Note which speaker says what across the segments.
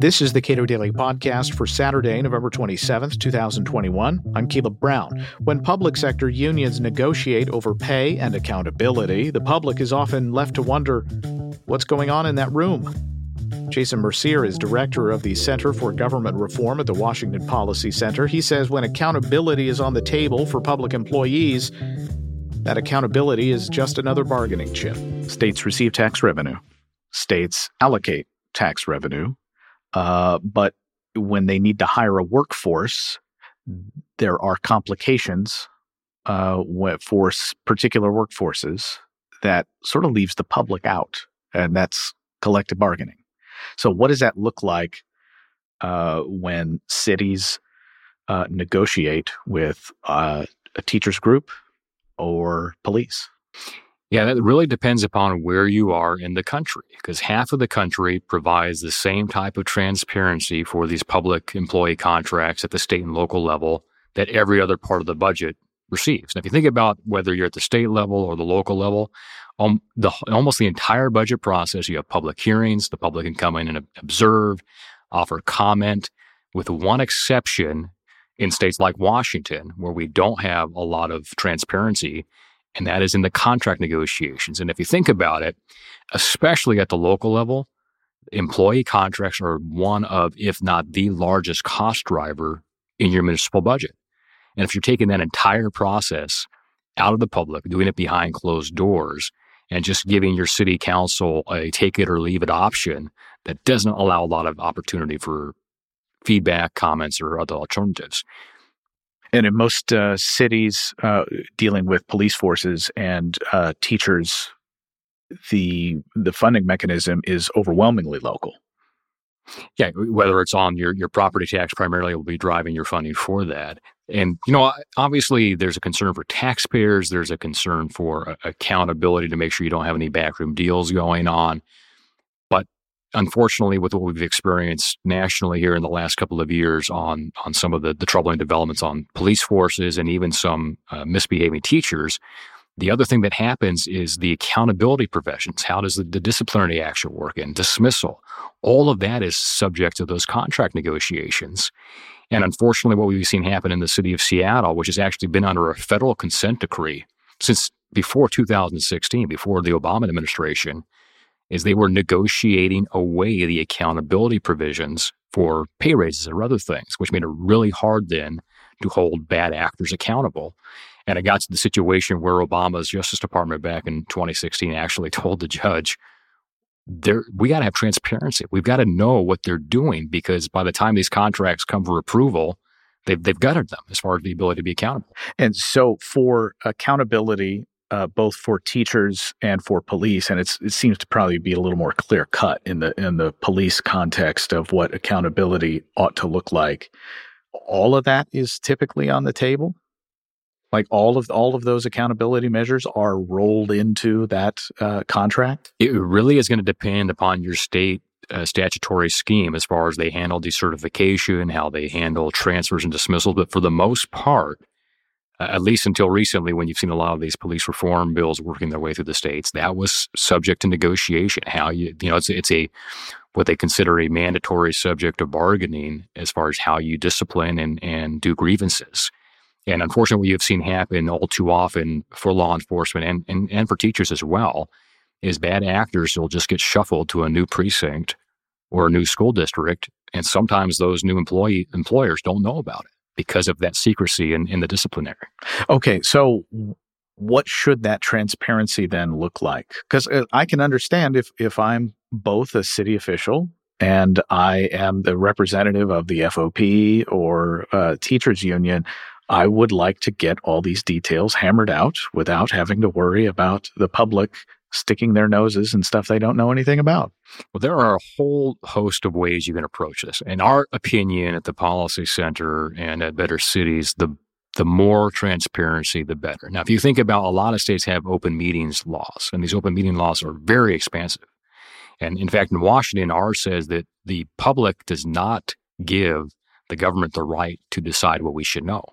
Speaker 1: This is the Cato Daily Podcast for Saturday, November 27th, 2021. I'm Caleb Brown. When public sector unions negotiate over pay and accountability, the public is often left to wonder what's going on in that room. Jason Mercier is director of the Center for Government Reform at the Washington Policy Center. He says when accountability is on the table for public employees, that accountability is just another bargaining chip. States receive tax revenue, states allocate tax revenue uh, but when they need to hire a workforce, there are complications uh, for particular workforces that sort of leaves the public out, and that's collective bargaining. So, what does that look like uh, when cities uh, negotiate with uh, a teachers group or police?
Speaker 2: Yeah, that really depends upon where you are in the country, because half of the country provides the same type of transparency for these public employee contracts at the state and local level that every other part of the budget receives. Now, if you think about whether you're at the state level or the local level, um, the, almost the entire budget process, you have public hearings, the public can come in and observe, offer comment, with one exception in states like Washington, where we don't have a lot of transparency and that is in the contract negotiations. And if you think about it, especially at the local level, employee contracts are one of, if not the largest cost driver in your municipal budget. And if you're taking that entire process out of the public, doing it behind closed doors, and just giving your city council a take it or leave it option that doesn't allow a lot of opportunity for feedback, comments, or other alternatives,
Speaker 1: and in most uh, cities uh, dealing with police forces and uh, teachers, the the funding mechanism is overwhelmingly local.
Speaker 2: Yeah, whether it's on your your property tax primarily will be driving your funding for that. And you know, obviously, there's a concern for taxpayers. There's a concern for accountability to make sure you don't have any backroom deals going on unfortunately, with what we've experienced nationally here in the last couple of years on on some of the, the troubling developments on police forces and even some uh, misbehaving teachers, the other thing that happens is the accountability provisions. How does the, the disciplinary action work and dismissal? All of that is subject to those contract negotiations. And unfortunately, what we've seen happen in the city of Seattle, which has actually been under a federal consent decree since before 2016, before the Obama administration, is they were negotiating away the accountability provisions for pay raises or other things, which made it really hard then to hold bad actors accountable. And it got to the situation where Obama's Justice Department back in 2016 actually told the judge, there, we got to have transparency. We've got to know what they're doing because by the time these contracts come for approval, they've, they've gutted them as far as the ability to be accountable.
Speaker 1: And so, for accountability uh, both for teachers and for police, and it seems to probably be a little more clear cut in the in the police context of what accountability ought to look like. All of that is typically on the table. Like all of all of those accountability measures are rolled into that uh, contract.
Speaker 2: It really is going to depend upon your state uh, statutory scheme as far as they handle decertification, how they handle transfers and dismissals. But for the most part, at least until recently, when you've seen a lot of these police reform bills working their way through the states, that was subject to negotiation. How you, you know, it's it's a what they consider a mandatory subject of bargaining as far as how you discipline and and do grievances. And unfortunately, you've seen happen all too often for law enforcement and, and, and for teachers as well is bad actors will just get shuffled to a new precinct or a new school district. And sometimes those new employee employers don't know about it because of that secrecy in, in the disciplinary.
Speaker 1: Okay, so what should that transparency then look like? Because uh, I can understand if if I'm both a city official and I am the representative of the FOP or teachers union, I would like to get all these details hammered out without having to worry about the public sticking their noses and stuff they don't know anything about.
Speaker 2: Well, there are a whole host of ways you can approach this. In our opinion at the Policy Center and at Better Cities, the the more transparency, the better. Now, if you think about a lot of states have open meetings laws, and these open meeting laws are very expansive. And in fact, in Washington, ours says that the public does not give the government the right to decide what we should know.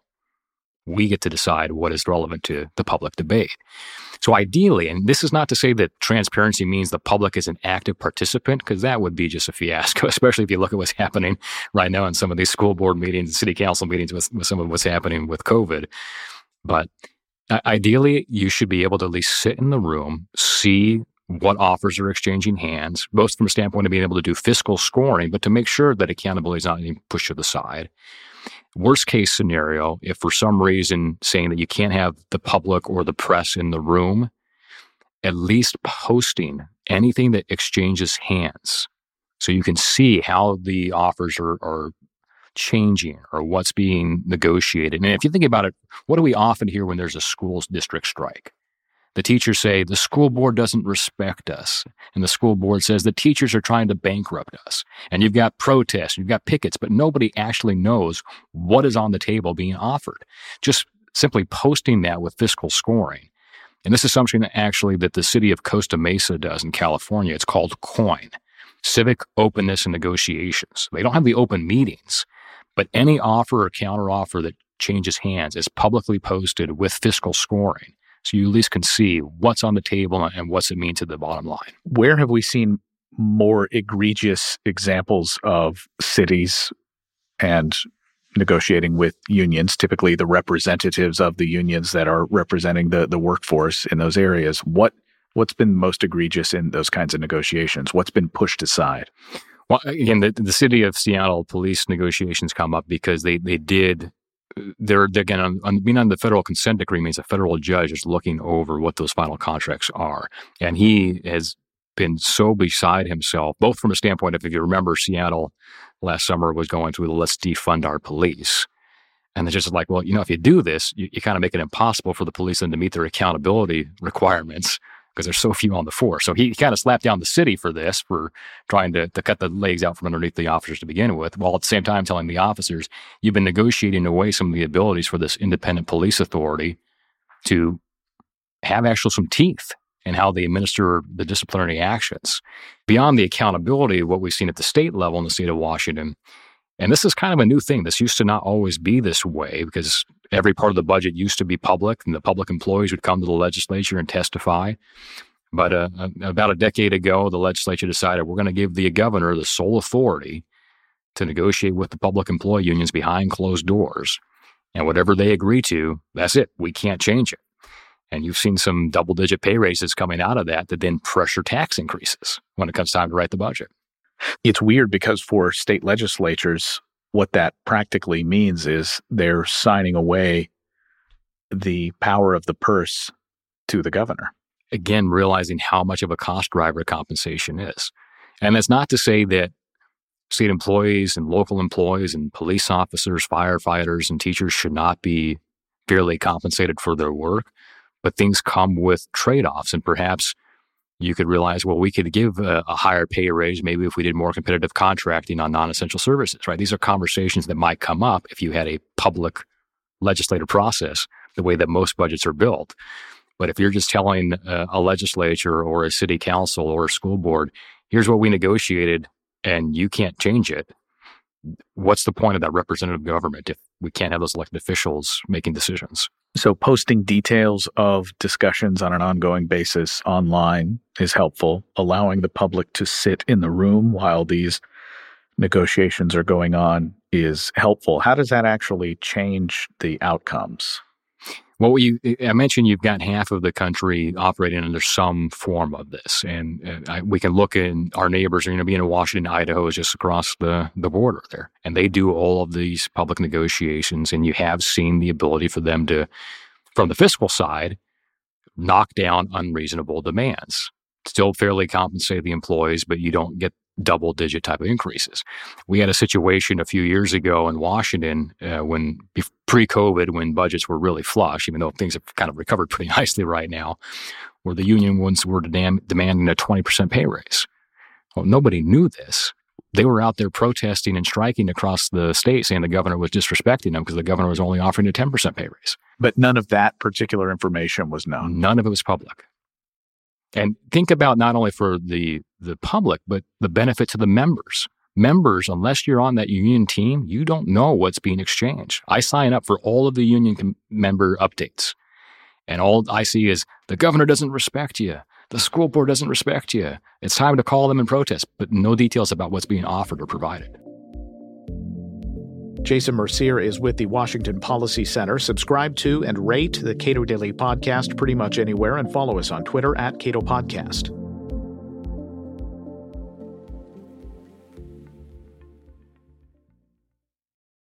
Speaker 2: We get to decide what is relevant to the public debate. So ideally, and this is not to say that transparency means the public is an active participant, because that would be just a fiasco, especially if you look at what's happening right now in some of these school board meetings, city council meetings with, with some of what's happening with COVID. But ideally, you should be able to at least sit in the room, see what offers are exchanging hands, both from a standpoint of being able to do fiscal scoring, but to make sure that accountability is not being pushed to the side. Worst case scenario, if for some reason saying that you can't have the public or the press in the room, at least posting anything that exchanges hands so you can see how the offers are, are changing or what's being negotiated. And if you think about it, what do we often hear when there's a school district strike? The teachers say the school board doesn't respect us. And the school board says the teachers are trying to bankrupt us. And you've got protests, you've got pickets, but nobody actually knows what is on the table being offered. Just simply posting that with fiscal scoring. And this is something that actually that the city of Costa Mesa does in California. It's called COIN, Civic Openness and Negotiations. They don't have the open meetings, but any offer or counteroffer that changes hands is publicly posted with fiscal scoring. So you at least can see what's on the table and what's it mean to the bottom line.
Speaker 1: Where have we seen more egregious examples of cities and negotiating with unions, typically the representatives of the unions that are representing the, the workforce in those areas. What what's been most egregious in those kinds of negotiations? What's been pushed aside?
Speaker 2: Well, again, the, the city of Seattle police negotiations come up because they they did they're, they're again on, on, being on the federal consent decree means a federal judge is looking over what those final contracts are, and he has been so beside himself, both from a standpoint of if you remember, Seattle last summer was going through the let's defund our police. And it's just like, well, you know, if you do this, you, you kind of make it impossible for the police then to meet their accountability requirements because there's so few on the force. So he kind of slapped down the city for this, for trying to, to cut the legs out from underneath the officers to begin with, while at the same time telling the officers, you've been negotiating away some of the abilities for this independent police authority to have actual some teeth in how they administer the disciplinary actions. Beyond the accountability of what we've seen at the state level in the state of Washington, and this is kind of a new thing. This used to not always be this way because every part of the budget used to be public and the public employees would come to the legislature and testify. But uh, about a decade ago, the legislature decided we're going to give the governor the sole authority to negotiate with the public employee unions behind closed doors. And whatever they agree to, that's it. We can't change it. And you've seen some double digit pay raises coming out of that that then pressure tax increases when it comes time to write the budget.
Speaker 1: It's weird because for state legislatures, what that practically means is they're signing away the power of the purse to the governor.
Speaker 2: Again, realizing how much of a cost driver compensation is. And that's not to say that state employees and local employees and police officers, firefighters, and teachers should not be fairly compensated for their work, but things come with trade offs. And perhaps you could realize, well, we could give a, a, higher pay raise maybe if we did more competitive contracting on non-essential services, right? These are conversations that might come up if you had a public legislative process, the way that most budgets are built. But if you're just telling a, a legislature or a city council or a school board, here's what we negotiated and you can't change it, what's the point of that representative government if we can't have those elected officials making decisions?
Speaker 1: So, posting details of discussions on an ongoing basis online is helpful. Allowing the public to sit in the room while these negotiations are going on is helpful. How does that actually change the outcomes?
Speaker 2: Well, you, I mentioned you've got half of the country operating under some form of this, and uh, I, we can look in our neighbors. Are going to be in Washington, Idaho is just across the the border there, and they do all of these public negotiations. And you have seen the ability for them to, from the fiscal side, knock down unreasonable demands. Still fairly compensate the employees, but you don't get double digit type of increases. We had a situation a few years ago in Washington uh, when pre COVID, when budgets were really flush, even though things have kind of recovered pretty nicely right now, where the union ones were demanding a 20% pay raise. Well, nobody knew this. They were out there protesting and striking across the state saying the governor was disrespecting them because the governor was only offering a 10% pay raise.
Speaker 1: But none of that particular information was known.
Speaker 2: None of it was public. And think about not only for the the public, but the benefit to the members. members, unless you're on that union team, you don't know what's being exchanged. I sign up for all of the union com- member updates, and all I see is the governor doesn't respect you. The school board doesn't respect you. It's time to call them and protest, but no details about what's being offered or provided.
Speaker 1: Jason Mercier is with the Washington Policy Center. Subscribe to and rate the Cato Daily Podcast pretty much anywhere and follow us on Twitter at Cato Podcast.